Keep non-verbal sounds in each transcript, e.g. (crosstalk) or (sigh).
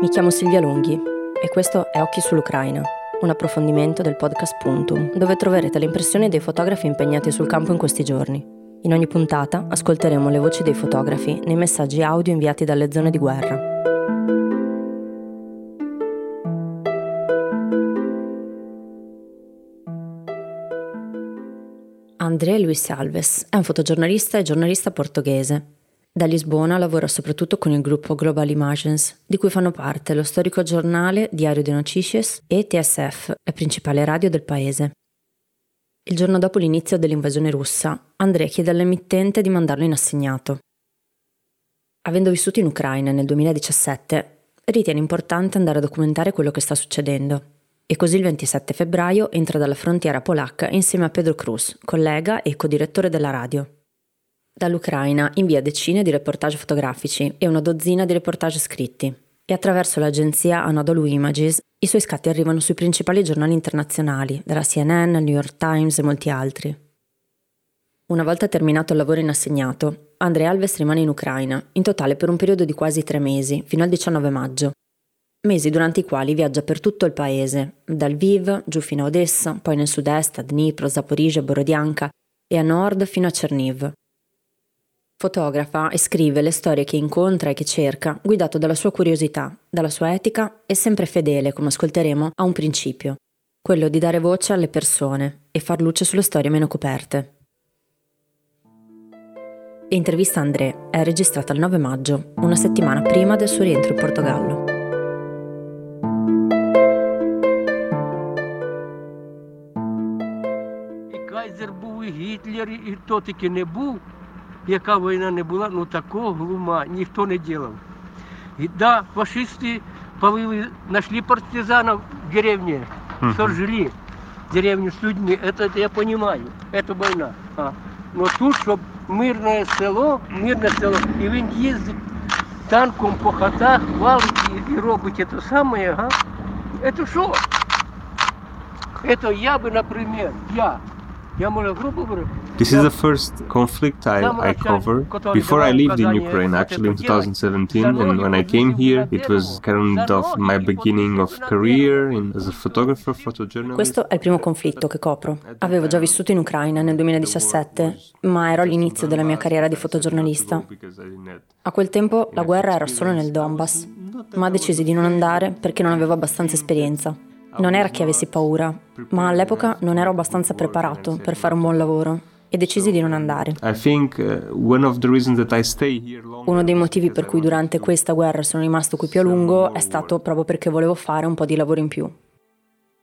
Mi chiamo Silvia Lunghi e questo è Occhi sull'Ucraina, un approfondimento del podcast Puntum, dove troverete le impressioni dei fotografi impegnati sul campo in questi giorni. In ogni puntata ascolteremo le voci dei fotografi nei messaggi audio inviati dalle zone di guerra. André Luis Alves è un fotogiornalista e giornalista portoghese da Lisbona lavora soprattutto con il gruppo Global Images, di cui fanno parte lo storico giornale Diario de Notícias e TSF, la principale radio del paese. Il giorno dopo l'inizio dell'invasione russa, Andrea chiede all'emittente di mandarlo in assegnato. Avendo vissuto in Ucraina nel 2017, ritiene importante andare a documentare quello che sta succedendo. E così il 27 febbraio entra dalla frontiera polacca insieme a Pedro Cruz, collega e co-direttore della radio. Dall'Ucraina invia decine di reportage fotografici e una dozzina di reportage scritti e attraverso l'agenzia Anadolu Images i suoi scatti arrivano sui principali giornali internazionali, dalla CNN, New York Times e molti altri. Una volta terminato il lavoro in assegnato, Andrea Alves rimane in Ucraina, in totale per un periodo di quasi tre mesi, fino al 19 maggio. Mesi durante i quali viaggia per tutto il paese, dal Lviv giù fino a Odessa, poi nel sud-est a Dnipro, Zaporizhia, Borodianka e a nord fino a Cherniv, Fotografa e scrive le storie che incontra e che cerca, guidato dalla sua curiosità, dalla sua etica e sempre fedele, come ascolteremo, a un principio, quello di dare voce alle persone e far luce sulle storie meno coperte. L'intervista André è registrata il 9 maggio, una settimana prima del suo rientro in Portogallo. Kaiser Hitler e tutti che ne bu яка війна не була, ну такого глума ніхто не робив. І да, фашисти полили, нашли партизанов в деревне, uh-huh. сожгли деревню с людьми, это, это я понимаю, это война. А. Но тут, щоб мирне село, мирне село, і він їздить танком по хатах, валить і, і робить це саме, ага. Это що? Это я бы, например, я, я, може, грубо говорю, This is the first conflict I, I cover. Before I lived in Ukraine, actually in 2017, and when I came here, it was kind of my beginning of career in, as a photographer, photojournalist. Questo è il primo conflitto che copro. Avevo già vissuto in Ucraina nel 2017, ma ero all'inizio della mia carriera di fotogiornalista. A quel tempo la guerra era solo nel Donbass, ma decisi di non andare perché non avevo abbastanza esperienza. Non era che avessi paura, ma all'epoca non ero abbastanza preparato per fare un buon lavoro e decisi di non andare. Uh, Uno dei motivi per cui durante questa guerra sono rimasto qui più a lungo è stato proprio perché volevo fare un po' di lavoro in più.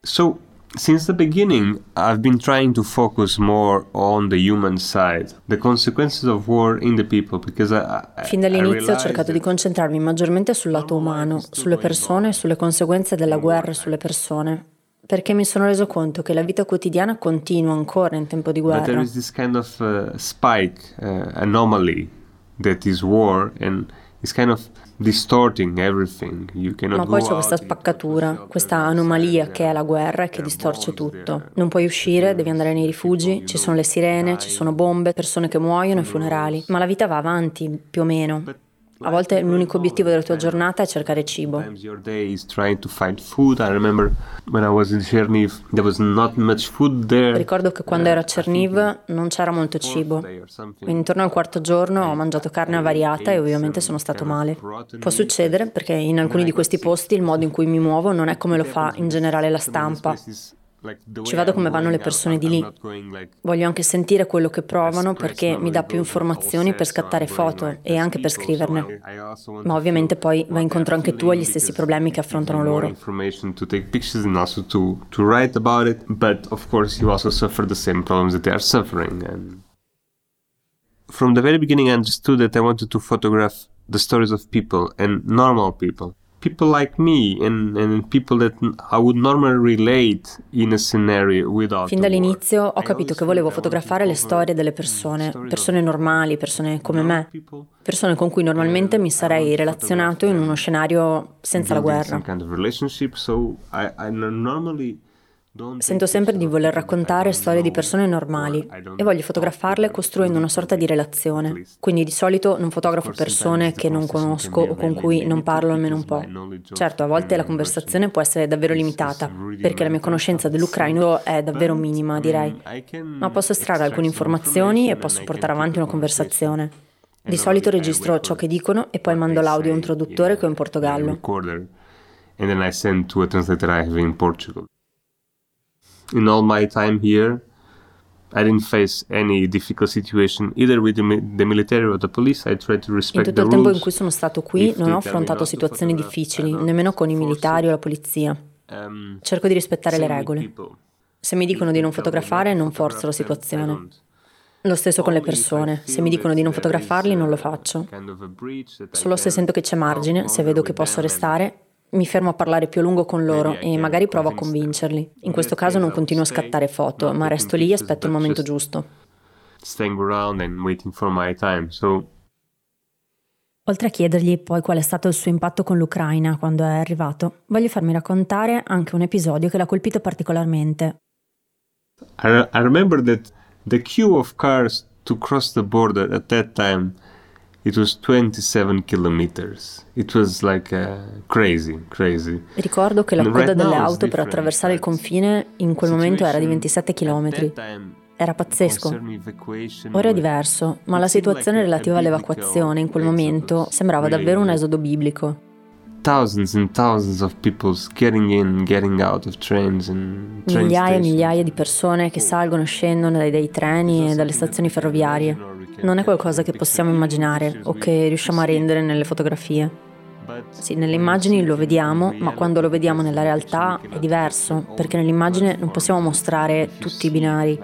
So, since the beginning, I've been trying to focus more on the human side, the consequences of war in the people, because I, I, Fin dall'inizio ho cercato di concentrarmi maggiormente sul lato umano, sulle persone e sulle conseguenze della guerra sulle persone perché mi sono reso conto che la vita quotidiana continua ancora in tempo di guerra. But there is this kind of uh, spike, uh, anomaly that is war and it's kind of distorting everything. You cannot Ma poi c'è questa spaccatura, questa anomalia che è la guerra e che distorce tutto. Non puoi uscire, devi andare nei rifugi, ci sono le sirene, ci sono bombe, persone che muoiono e funerali, ma la vita va avanti più o meno. A volte l'unico obiettivo della tua giornata è cercare cibo. Ricordo che quando ero a Cherniv non c'era molto cibo. Intorno al quarto giorno ho mangiato carne avariata e ovviamente sono stato male. Può succedere perché in alcuni di questi posti il modo in cui mi muovo non è come lo fa in generale la stampa. Ci vado come vanno le persone di lì. Voglio anche sentire quello che provano perché mi dà più informazioni per scattare foto e anche per scriverne. Ma ovviamente poi vai incontro anche tu agli stessi problemi che affrontano loro. From the very beginning I understood that I wanted to photograph the stories of people and normal people people like me and, and people that I would normally relate in a scenario without Fin dall'inizio ho capito che volevo fotografare le storie delle persone, persone normali, persone come me, persone con cui normalmente mi sarei relazionato in uno scenario senza la guerra. Sento sempre di voler raccontare storie di persone normali e voglio fotografarle costruendo una sorta di relazione. Quindi di solito non fotografo persone che non conosco o con cui non parlo almeno un po'. Certo, a volte la conversazione può essere davvero limitata, perché la mia conoscenza dell'ucraino è davvero minima, direi. Ma posso estrarre alcune informazioni e posso portare avanti una conversazione. Di solito registro ciò che dicono e poi mando l'audio a un traduttore che ho in Portogallo. And then I send to a translator I have in Portugal in all my time here, I didn't face any difficult situation either with the military or the police. I tried to respect in tutto il tempo in cui sono stato qui non ho affrontato situazioni difficili, nemmeno con i militari o la polizia. Um, Cerco di rispettare le regole. Se mi dicono di non fotografare, non forzo la situazione. Lo stesso con le persone. Se mi dicono di non fotografarli, non lo faccio. Solo se sento che c'è margine, se vedo che posso restare, mi fermo a parlare più a lungo con loro e magari provo a convincerli. In questo caso non continuo a scattare foto, ma resto lì e aspetto il momento giusto. Oltre a chiedergli poi qual è stato il suo impatto con l'Ucraina quando è arrivato, voglio farmi raccontare anche un episodio che l'ha colpito particolarmente. I, I remember that the queue of cars to cross the border at that time It was 27 kilometers. It was like uh, crazy, crazy. Ricordo che la coda right delle auto per attraversare il confine in quel momento era di 27 km. Era pazzesco. Ora è diverso, ma la situazione relativa all'evacuazione in quel momento sembrava davvero un esodo biblico. Thousands and thousands of people getting in, getting out of trains and train Migliaia e migliaia di persone che salgono e scendono dai, dai treni e dalle stazioni ferroviarie non è qualcosa che possiamo immaginare o che riusciamo a rendere nelle fotografie. Sì, nelle immagini lo vediamo, ma quando lo vediamo nella realtà è diverso, perché nell'immagine non possiamo mostrare tutti i binari.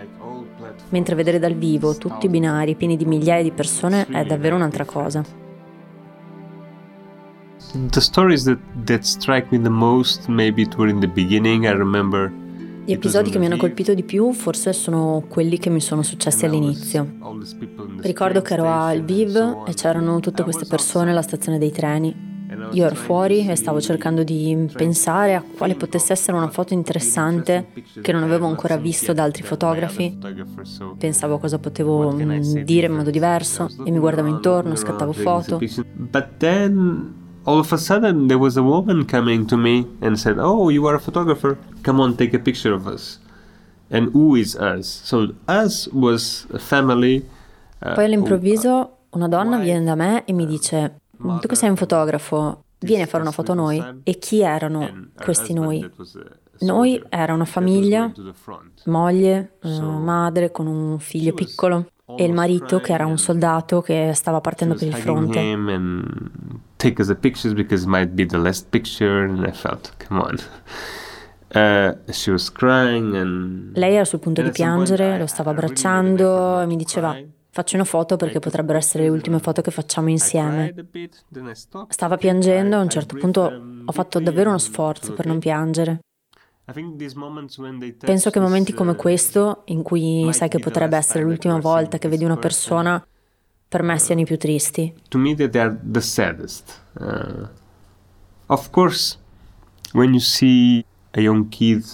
Mentre vedere dal vivo tutti i binari pieni di migliaia di persone è davvero un'altra cosa. The stories that, that strike me the most, maybe during the beginning, I remember gli episodi che mi hanno colpito di più forse sono quelli che mi sono successi all'inizio. Ricordo che ero a Lviv e c'erano tutte queste persone alla stazione dei treni. Io ero fuori e stavo cercando di pensare a quale potesse essere una foto interessante che non avevo ancora visto da altri fotografi. Pensavo a cosa potevo dire in modo diverso e mi guardavo intorno, scattavo foto all of a sudden there was a woman coming to me and said, "Oh, you are a photographer. Come on, take a picture of us." And who is us? So us was a family. Uh, Poi all'improvviso una donna viene da me e mi dice: "Tu che sei un fotografo, vieni a fare una foto a noi." E chi erano questi noi? Noi era una famiglia, moglie, uh, madre con un figlio piccolo e il marito che era un soldato che stava partendo per il fronte. Take us a pictures because it might be the last picture and I felt come on. (laughs) Uh, she was crying and Lei era sul punto di piangere, lo stava abbracciando e mi diceva faccio una foto perché potrebbero essere le ultime foto che facciamo insieme. Stava piangendo e a un certo punto ho fatto davvero uno sforzo per non piangere. Penso che momenti come questo, in cui sai che potrebbe essere l'ultima volta che vedi una persona, per me siano i più tristi. To me they are the saddest. Uh, of course, when you see a young kid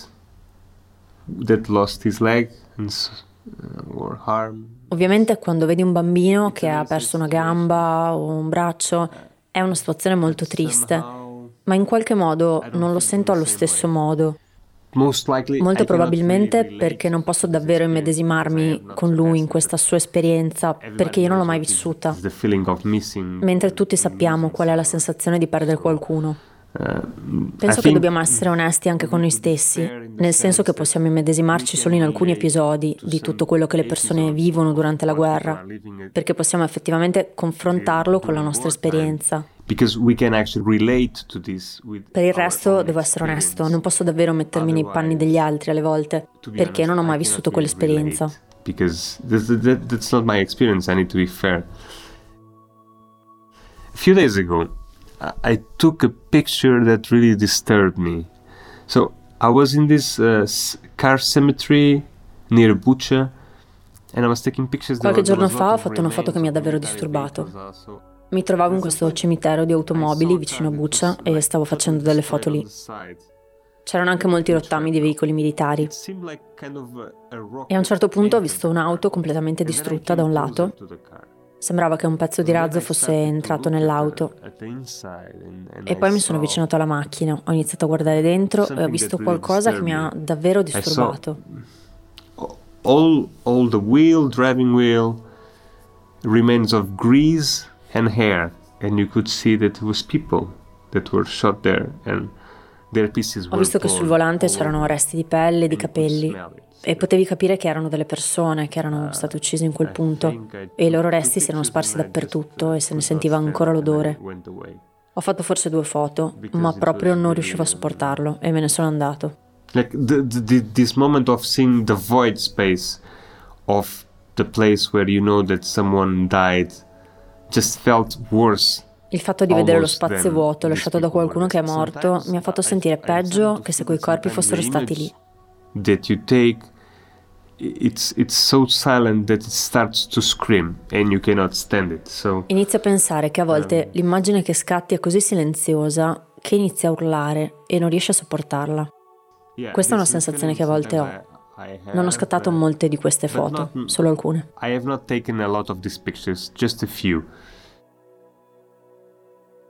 that lost his leg and, uh, or harm. Ovviamente quando vedi un bambino che ha perso una gamba o un braccio è una situazione molto triste, ma in qualche modo non lo sento allo stesso modo. Molto probabilmente perché non posso davvero immedesimarmi con lui in questa sua esperienza, perché io non l'ho mai vissuta. Mentre tutti sappiamo qual è la sensazione di perdere qualcuno. Uh, Penso che dobbiamo essere onesti anche con noi stessi, nel senso che possiamo immedesimarci solo in alcuni episodi di tutto quello che le persone vivono durante la guerra, perché possiamo effettivamente confrontarlo con la nostra esperienza. Per il resto devo essere onesto, non posso davvero mettermi nei panni degli altri alle volte, perché non ho mai vissuto quell'esperienza. Because that's not my experience, I need to be fair. A few days ago, I took a picture that really disturbed me. So I was in this uh, car cemetery near Bucha and I was taking pictures. Qualche giorno fa ho fatto una foto che mi ha davvero disturbato. Mi trovavo in questo cimitero di automobili vicino a Buccia e stavo facendo delle foto lì. C'erano anche molti rottami di veicoli militari. E a un certo punto ho visto un'auto completamente distrutta da un lato. Sembrava che un pezzo di razzo fosse entrato nell'auto. E poi mi sono avvicinato alla macchina, ho iniziato a guardare dentro e ho visto qualcosa che mi ha davvero disturbato. All, all the wheel, driving wheel, remains of grease and hair, and you could see that it was people that were shot there and ho visto che sul volante c'erano resti di pelle, di capelli e potevi capire che erano delle persone che erano state uccise in quel punto e i loro resti si erano sparsi dappertutto e se ne sentiva ancora l'odore. Ho fatto forse due foto, ma proprio non riuscivo a sopportarlo e me ne sono andato. Like the, the, this moment of seeing the void space of the place where you know that someone died il fatto di vedere lo spazio vuoto lasciato da qualcuno che è morto mi ha fatto sentire peggio che se quei corpi fossero stati lì. That you take it's, it's so. So, Inizio a pensare che a volte um, l'immagine che scatti è così silenziosa che inizia a urlare e non riesci a sopportarla. Questa è una sensazione che a volte ho. Non ho scattato molte di queste foto, solo alcune. I have not taken a lot of these pictures, just a few.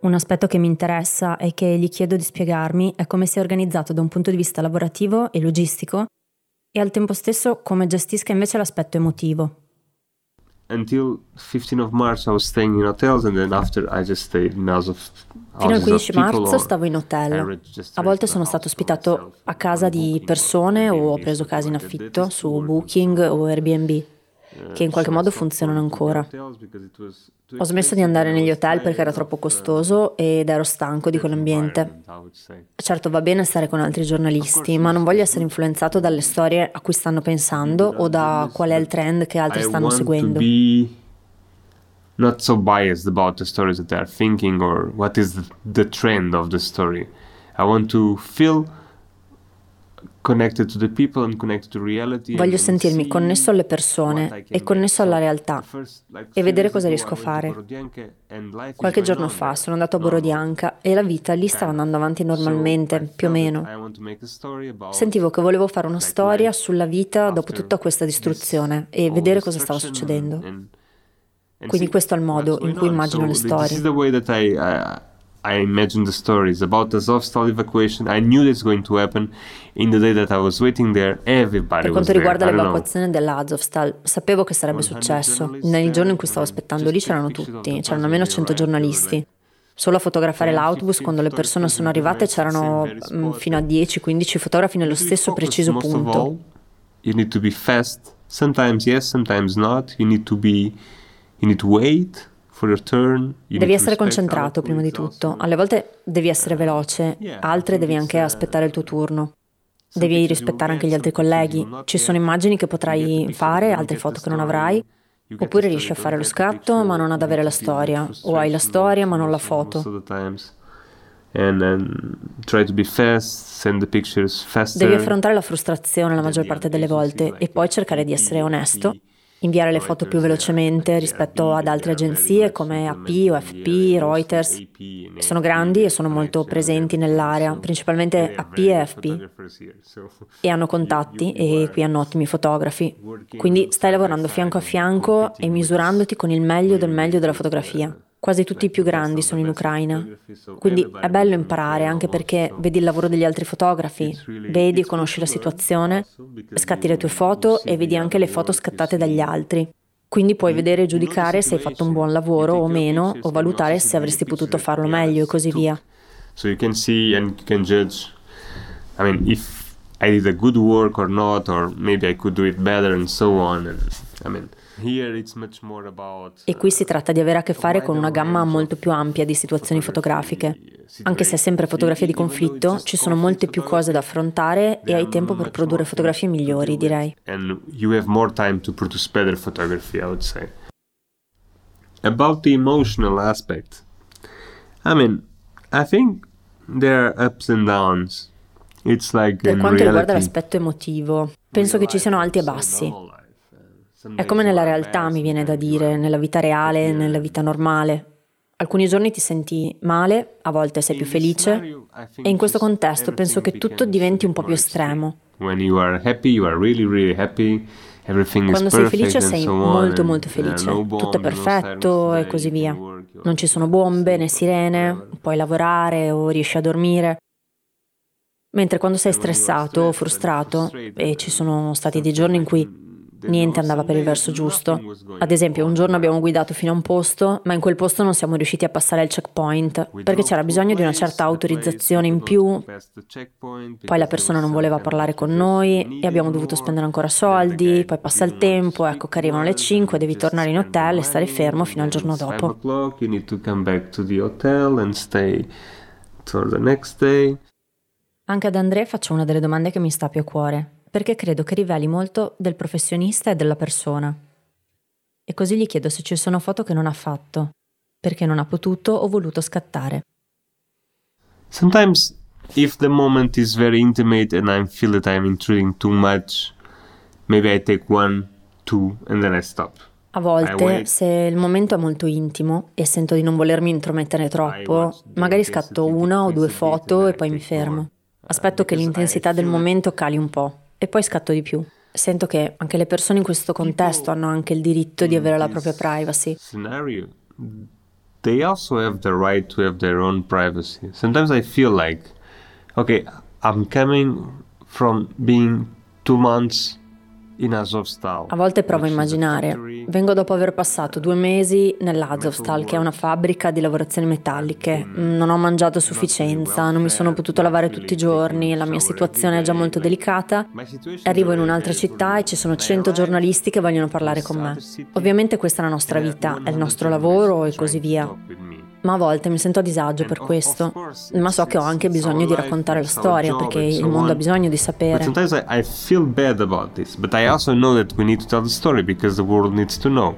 Un aspetto che mi interessa e che gli chiedo di spiegarmi è come sia organizzato da un punto di vista lavorativo e logistico e al tempo stesso come gestisca invece l'aspetto emotivo. Until 15 of March I was staying in hotels and then after I just stayed in house of Fino al 15 marzo stavo in hotel. A volte sono stato ospitato a casa di persone o ho preso case in affitto su Booking o Airbnb che in qualche modo funzionano ancora. Ho smesso di andare negli hotel perché era troppo costoso ed ero stanco di quell'ambiente. Certo va bene stare con altri giornalisti, ma non voglio essere influenzato dalle storie a cui stanno pensando o da qual è il trend che altri stanno seguendo. Not so biased about the stories that they are thinking or what is the trend of the story. I want to feel Voglio sentirmi connesso alle persone e connesso alla realtà e vedere cosa riesco a fare. Qualche giorno fa sono andato a Borodianca e la vita lì stava andando avanti normalmente, più o meno. Sentivo che volevo fare una storia sulla vita dopo tutta questa distruzione e vedere cosa stava succedendo. Quindi questo è il modo in cui immagino le storie. I imagined the stories about the Azovstal evacuation. I knew that's going to happen. In the day that I was waiting there, everybody Per quanto riguarda l'evacuazione dell'Azovstal, sapevo che sarebbe successo. Nel giorno in cui stavo aspettando lì c'erano tutti, c'erano almeno 100 giornalisti. Solo a fotografare l'autobus quando le persone sono arrivate c'erano mm, fino a 10-15 fotografi nello stesso preciso punto. You need to be fast. Sometimes yes, sometimes not. You need to be you need to wait. Devi essere concentrato prima di tutto. Alle volte devi essere veloce, altre devi anche aspettare il tuo turno. Devi rispettare anche gli altri colleghi. Ci sono immagini che potrai fare, altre foto che non avrai. Oppure riesci a fare lo scatto ma non ad avere la storia. O hai la storia ma non la foto. Devi affrontare la frustrazione la maggior parte delle volte e poi cercare di essere onesto inviare le foto più velocemente rispetto ad altre agenzie come AP o FP, Reuters. Sono grandi e sono molto presenti nell'area, principalmente AP e FP. E hanno contatti e qui hanno ottimi fotografi. Quindi stai lavorando fianco a fianco e misurandoti con il meglio del meglio della fotografia. Quasi tutti i più grandi sono in Ucraina. Quindi è bello imparare anche perché vedi il lavoro degli altri fotografi, vedi e conosci la situazione, scatti le tue foto e vedi anche le foto scattate dagli altri. Quindi puoi vedere e giudicare se hai fatto un buon lavoro o meno o valutare se avresti potuto farlo meglio e così via. So you can see and you can judge I mean if I did a good work or not or maybe I could do it better and so on. And I mean e qui si tratta di avere a che fare con una gamma molto più ampia di situazioni fotografiche. Anche se è sempre fotografia di conflitto, ci sono molte più cose da affrontare e hai tempo per produrre fotografie migliori, direi. About the emotional aspect. I mean, I think there are ups and downs. It's like per quanto riguarda l'aspetto emotivo, penso che ci siano alti e bassi. È come nella realtà, mi viene da dire, nella vita reale, nella vita normale. Alcuni giorni ti senti male, a volte sei più felice e in questo contesto penso che tutto diventi un po' più estremo. Quando sei felice sei molto molto felice, tutto è perfetto e così via. Non ci sono bombe né sirene, puoi lavorare o riesci a dormire. Mentre quando sei stressato o frustrato, e ci sono stati dei giorni in cui niente andava per il verso giusto. Ad esempio, un giorno abbiamo guidato fino a un posto, ma in quel posto non siamo riusciti a passare il checkpoint perché c'era bisogno di una certa autorizzazione in più. Poi la persona non voleva parlare con noi e abbiamo dovuto spendere ancora soldi, poi passa il tempo, ecco che arrivano le 5, devi tornare in hotel e stare fermo fino al giorno dopo. Anche ad Andrea faccio una delle domande che mi sta più a cuore perché credo che riveli molto del professionista e della persona. E così gli chiedo se ci sono foto che non ha fatto, perché non ha potuto o voluto scattare. Sometimes if the moment is very intimate and I feel that I'm intruding too much, maybe I take one, two and then I stop. A volte, se il momento è molto intimo e sento di non volermi intromettere troppo, magari scatto una o due foto e poi mi fermo. Aspetto che l'intensità del momento cali un po' e poi scatto di più. Sento che anche le persone in questo contesto hanno anche il diritto di avere la propria privacy. Scenario, they also have the right to have their own privacy. Sometimes I feel like, okay, I'm coming from being two months a volte provo a immaginare. Vengo dopo aver passato due mesi nell'Azovstal, che è una fabbrica di lavorazioni metalliche. Non ho mangiato a sufficienza, non mi sono potuto lavare tutti i giorni, la mia situazione è già molto delicata. Arrivo in un'altra città e ci sono 100 giornalisti che vogliono parlare con me. Ovviamente questa è la nostra vita, è il nostro lavoro e così via ma a volte mi sento a disagio per questo. Ma so che ho anche bisogno di raccontare la storia perché il mondo ha bisogno di sapere. Sometimes I feel bad about this, but I also know that we need to tell the story because the world needs to know.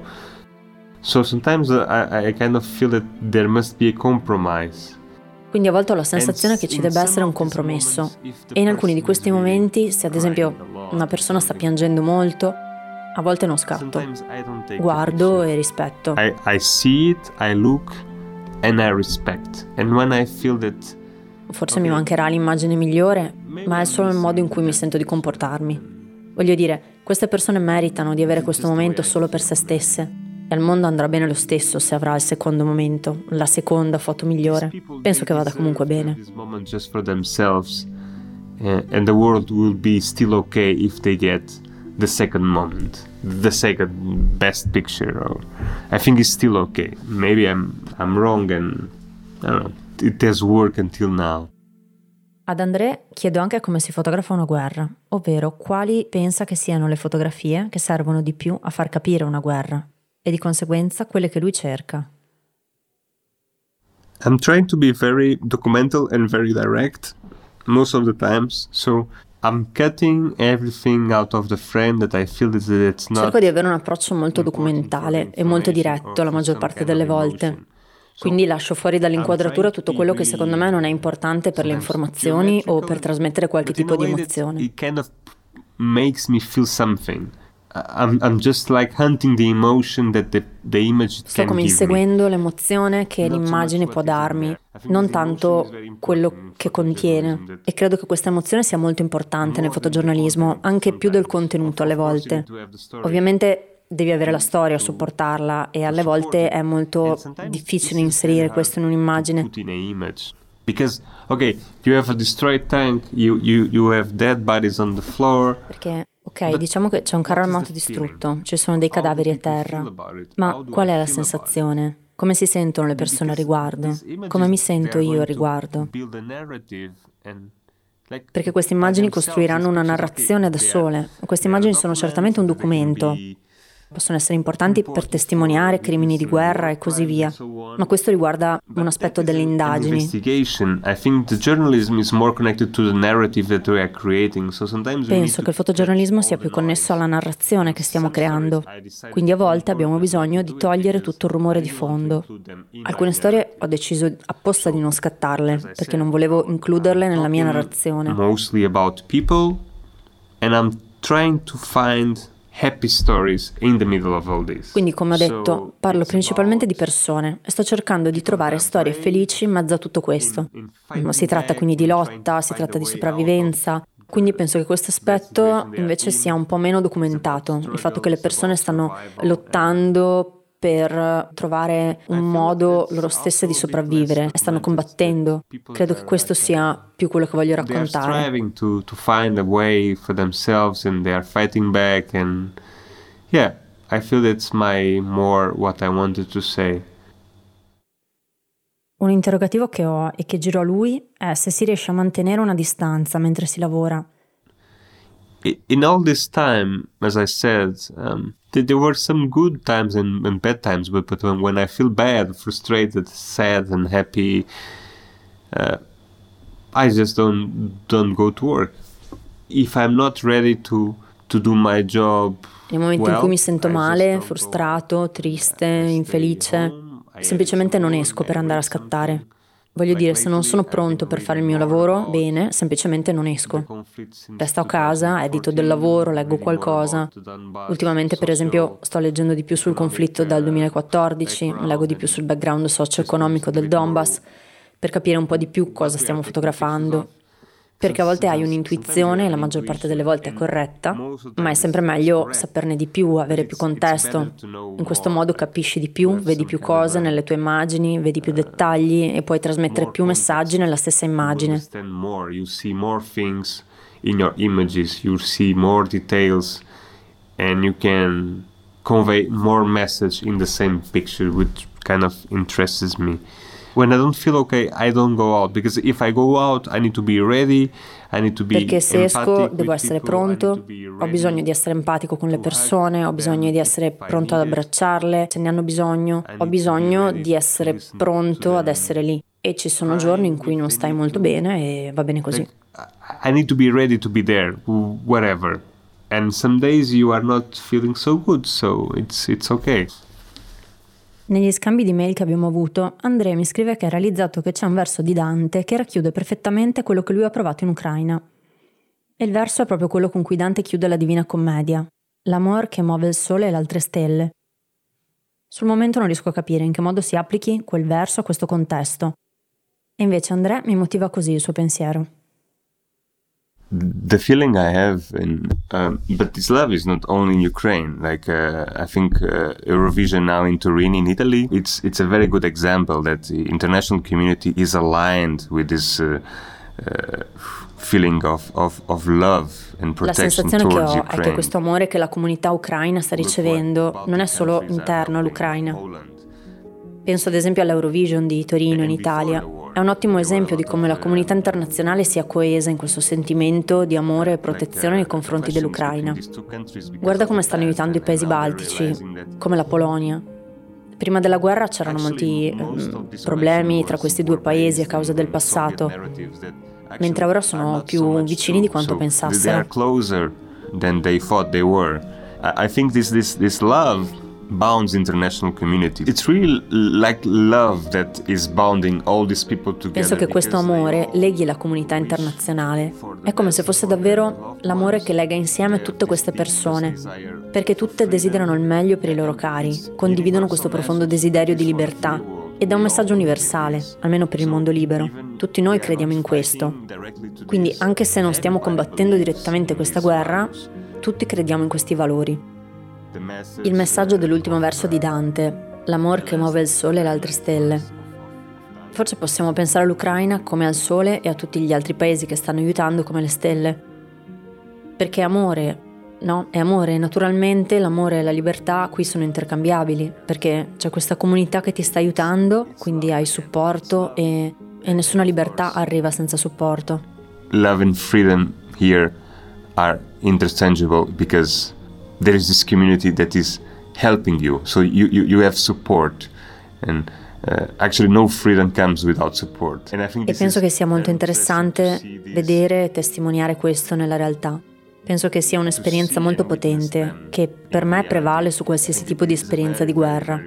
So sometimes I, I kind of feel that there must be a compromise. Quindi a volte ho la sensazione che ci debba essere un compromesso. E in alcuni di questi momenti, se ad esempio una persona sta piangendo molto, a volte non scatto. Guardo e rispetto. I, I see it, I look and I respect. And when I feel that Forse mi mancherà l'immagine migliore, ma è solo il modo in cui mi sento di comportarmi. Voglio dire, queste persone meritano di avere questo momento solo per se stesse. E al mondo andrà bene lo stesso se avrà il secondo momento, la seconda foto migliore. Penso che vada comunque bene. And the world will be still okay if they get the second moment, the second best picture. Or I think it's still okay. Maybe I'm I'm wrong and I don't know. It has worked until now. Ad André chiedo anche come si fotografa una guerra, ovvero quali pensa che siano le fotografie che servono di più a far capire una guerra e di conseguenza quelle che lui cerca. I'm trying to be very documental and very direct most of the times, so I'm cutting everything out of the frame that I feel that it's not Cerco di avere un approccio molto documentale e molto diretto la maggior parte delle volte. Quindi lascio fuori dall'inquadratura tutto quello che secondo me non è importante per le informazioni o per trasmettere qualche tipo di emozione. It kind of makes me feel something. I'm, I'm just like hunting the emotion that the, the image Sto come inseguendo l'emozione che l'immagine può darmi, non tanto quello che contiene. E credo che questa emozione sia molto importante nel fotogiornalismo, anche più del contenuto alle volte. Ovviamente devi avere la storia a supportarla e alle volte è molto difficile inserire questo in un'immagine. Because, ok, you have a destroyed tank, you, you, you have dead bodies on the floor. Perché Ok, diciamo che c'è un carro armato distrutto, ci sono dei cadaveri a terra. Ma qual è la sensazione? Come si sentono le persone a riguardo? Come mi sento io a riguardo? Perché queste immagini costruiranno una narrazione da sole. Queste immagini sono certamente un documento, possono essere importanti per testimoniare crimini di guerra e così via, ma questo riguarda un aspetto delle indagini. Penso che il fotogiornalismo sia più connesso alla narrazione che stiamo creando, quindi a volte abbiamo bisogno di togliere tutto il rumore di fondo. Alcune storie ho deciso apposta di non scattarle, perché non volevo includerle nella mia narrazione. Mostly about people and I'm trying to find Quindi, come ho detto, parlo principalmente di persone e sto cercando di trovare storie felici in mezzo a tutto questo. Si tratta quindi di lotta, si tratta di sopravvivenza. Quindi penso che questo aspetto invece sia un po' meno documentato, il fatto che le persone stanno lottando per trovare un modo loro stesse di sopravvivere e stanno combattendo. Credo che questo sia più quello che voglio raccontare. To, to find a way for themselves and they are fighting back and yeah, I feel that's my more what I wanted to say. Un interrogativo che ho e che giro a lui è se si riesce a mantenere una distanza mentre si lavora. In all this time, as I said, um, there were some good times and, and bad times, but, but when, when, I feel bad, frustrated, sad, and happy, uh, I just don't don't go to work. If I'm not ready to to do my job, nel momento well, in cui mi sento male, frustrato, triste, infelice, semplicemente non esco per andare a scattare. Voglio dire, se non sono pronto per fare il mio lavoro, bene, semplicemente non esco. Resto a casa, edito del lavoro, leggo qualcosa. Ultimamente, per esempio, sto leggendo di più sul conflitto dal 2014, leggo di più sul background socio-economico del Donbass, per capire un po' di più cosa stiamo fotografando, perché a volte hai un'intuizione, la maggior parte delle volte è corretta, ma è sempre meglio saperne di più, avere più contesto. In questo modo capisci di più, vedi più cose nelle tue immagini, vedi più dettagli e puoi trasmettere più messaggi nella stessa immagine. In your images, you see more details and you can convey more message in the same picture, which kind of interests me. When I don't feel okay, I don't go out because if I go out, I need to be ready. Perché se esco devo essere pronto, ho bisogno di essere empatico con le persone, ho bisogno di essere pronto ad abbracciarle se ne hanno bisogno, ho bisogno di essere pronto ad essere lì. E ci sono giorni in cui non stai molto bene e va bene così. I need to be ready to be there, whatever. And some days you are not feeling so good, so it's, it's okay. Negli scambi di mail che abbiamo avuto, Andrea mi scrive che ha realizzato che c'è un verso di Dante che racchiude perfettamente quello che lui ha provato in Ucraina. E il verso è proprio quello con cui Dante chiude la Divina Commedia, l'amor che muove il sole e le altre stelle. Sul momento non riesco a capire in che modo si applichi quel verso a questo contesto. E invece Andrea mi motiva così il suo pensiero. The feeling I have, in, um, but this love is not only in Ukraine. Like uh, I think uh, Eurovision now in Turin, in Italy, it's it's a very good example that the international community is aligned with this. Uh, uh feeling of, of, of love and La sensazione che ho è che questo amore che la comunità ucraina sta ricevendo non è solo interno all'Ucraina. Penso ad esempio all'Eurovision di Torino in Italia. È un ottimo esempio di come la comunità internazionale sia coesa in questo sentimento di amore e protezione nei confronti dell'Ucraina. Guarda come stanno aiutando i paesi baltici, come la Polonia. Prima della guerra c'erano molti eh, problemi tra questi due paesi a causa del passato, mentre ora sono più vicini di quanto pensassero. I think this, this, this love bounds international community. It's really like love that is bounding all these people together. Penso che questo amore leghi la comunità internazionale. È come se fosse davvero l'amore che lega insieme tutte queste persone, perché tutte desiderano il meglio per i loro cari, condividono questo profondo desiderio di libertà ed è un messaggio universale, almeno per il mondo libero. Tutti noi crediamo in questo. Quindi anche se non stiamo combattendo direttamente questa guerra, tutti crediamo in questi valori. Il messaggio dell'ultimo verso di Dante, l'amor che muove il sole e le altre stelle. Forse possiamo pensare all'Ucraina come al sole e a tutti gli altri paesi che stanno aiutando come le stelle. Perché amore, no? È amore, naturalmente l'amore e la libertà qui sono intercambiabili, perché c'è questa comunità che ti sta aiutando, quindi hai supporto e, e nessuna libertà arriva senza supporto. Love and freedom here are interchangeable because there is this community that is helping you. So you, you, you have support. And uh, actually no freedom comes without support. E penso che sia molto interessante vedere e testimoniare questo nella realtà. Penso che sia un'esperienza molto potente, che per me prevale su qualsiasi tipo di esperienza di guerra.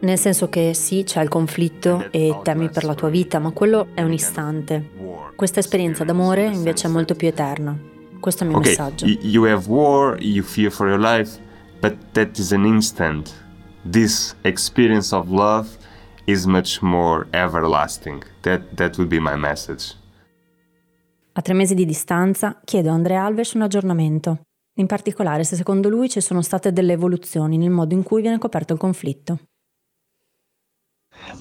Nel senso che sì, c'è il conflitto e temi per la tua vita, ma quello è un istante. Questa esperienza d'amore invece è molto più eterna. Questo è il mio okay, messaggio. You have war, you fear for your life, but that is an instant. This experience of love is much more everlasting. That, that would be my message. A tre mesi di distanza chiedo a Andrea Alves un aggiornamento, in particolare se secondo lui ci sono state delle evoluzioni nel modo in cui viene coperto il conflitto.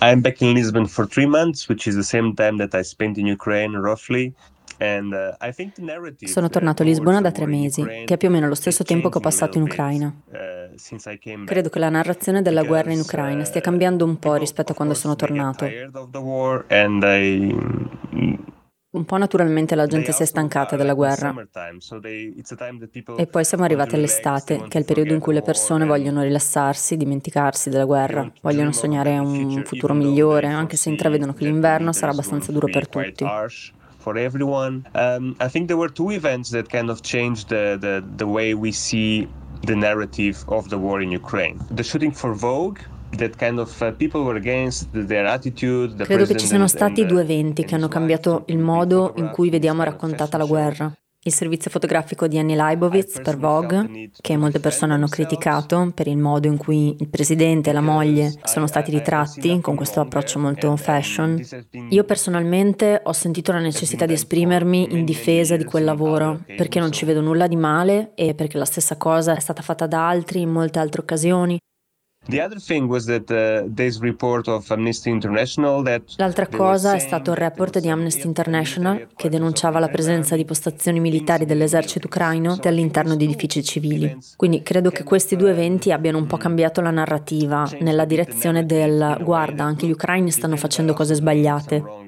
I'm back in Lisbon for three months, which is the same time that I spent in Ukraine roughly. Uh, Sono tornato a Lisbona da tre mesi, che è più o meno lo stesso tempo che ho passato in Ucraina. Uh, Credo che la narrazione della guerra in Ucraina stia cambiando un po' rispetto a quando sono tornato. Un po' naturalmente la gente si è stancata della guerra. E poi siamo arrivati all'estate, che è il periodo in cui le persone vogliono rilassarsi, dimenticarsi della guerra, vogliono sognare un futuro migliore, anche se intravedono che l'inverno sarà abbastanza duro per tutti. For everyone. Um, I think there were two events that kind of changed the, the, the way we see the narrative of the war in Ukraine. The shooting for Vogue Kind of, uh, Credo che ci siano stati due eventi che hanno cambiato il modo in cui vediamo raccontata la guerra il servizio fotografico di Annie Leibovitz per Vogue, che molte persone hanno criticato per il modo in cui il presidente e la moglie sono stati ritratti con questo approccio molto fashion. Io personalmente ho sentito la necessità di esprimermi in difesa di quel lavoro, perché non ci vedo nulla di male e perché la stessa cosa è stata fatta da altri in molte altre occasioni L'altra cosa è stato il report di Amnesty International che denunciava la presenza di postazioni militari dell'esercito ucraino all'interno di edifici civili. Quindi credo che questi due eventi abbiano un po' cambiato la narrativa nella direzione del guarda, anche gli ucraini stanno facendo cose sbagliate.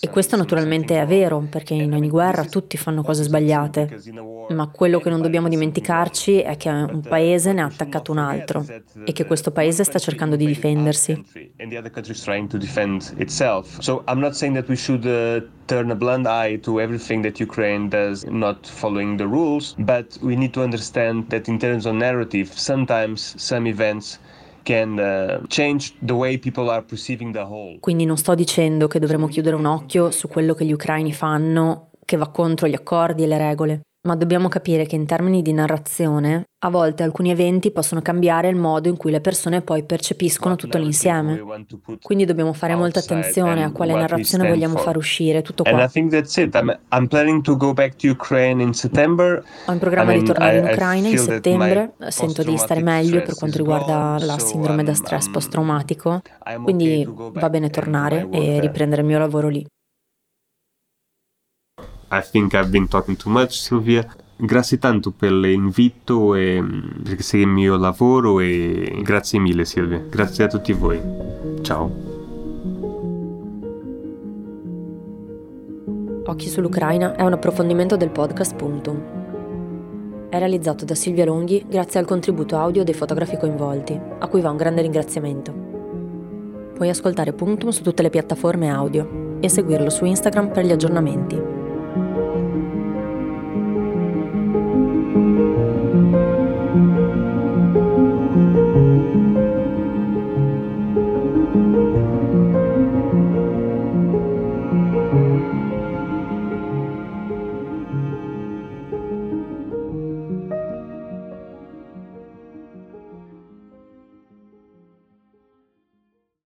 E questo naturalmente è vero, perché in ogni guerra tutti fanno cose sbagliate, ma quello che non dobbiamo dimenticarci è che un paese ne ha attaccato un altro e che questo paese sta cercando di difendersi. Uh, turn a blind eye to everything that Ukraine does not following the rules, but we need to understand that in terms of narrative, sometimes some events Quindi non sto dicendo che dovremmo chiudere un occhio su quello che gli ucraini fanno che va contro gli accordi e le regole ma dobbiamo capire che in termini di narrazione a volte alcuni eventi possono cambiare il modo in cui le persone poi percepiscono tutto l'insieme. Quindi dobbiamo fare molta attenzione a quale narrazione vogliamo far uscire, tutto qua. Ho in programma di tornare in Ucraina in settembre, sento di stare meglio per quanto riguarda la sindrome da stress post-traumatico, quindi va bene tornare e riprendere il mio lavoro lì. I think I've been talking too much, Silvia. Grazie tanto per l'invito e perché sei il mio lavoro e grazie mille Silvia. Grazie a tutti voi. Ciao. Occhi sull'Ucraina è un approfondimento del podcast Puntum. È realizzato da Silvia Longhi grazie al contributo audio dei fotografi coinvolti, a cui va un grande ringraziamento. Puoi ascoltare Puntum su tutte le piattaforme audio e seguirlo su Instagram per gli aggiornamenti.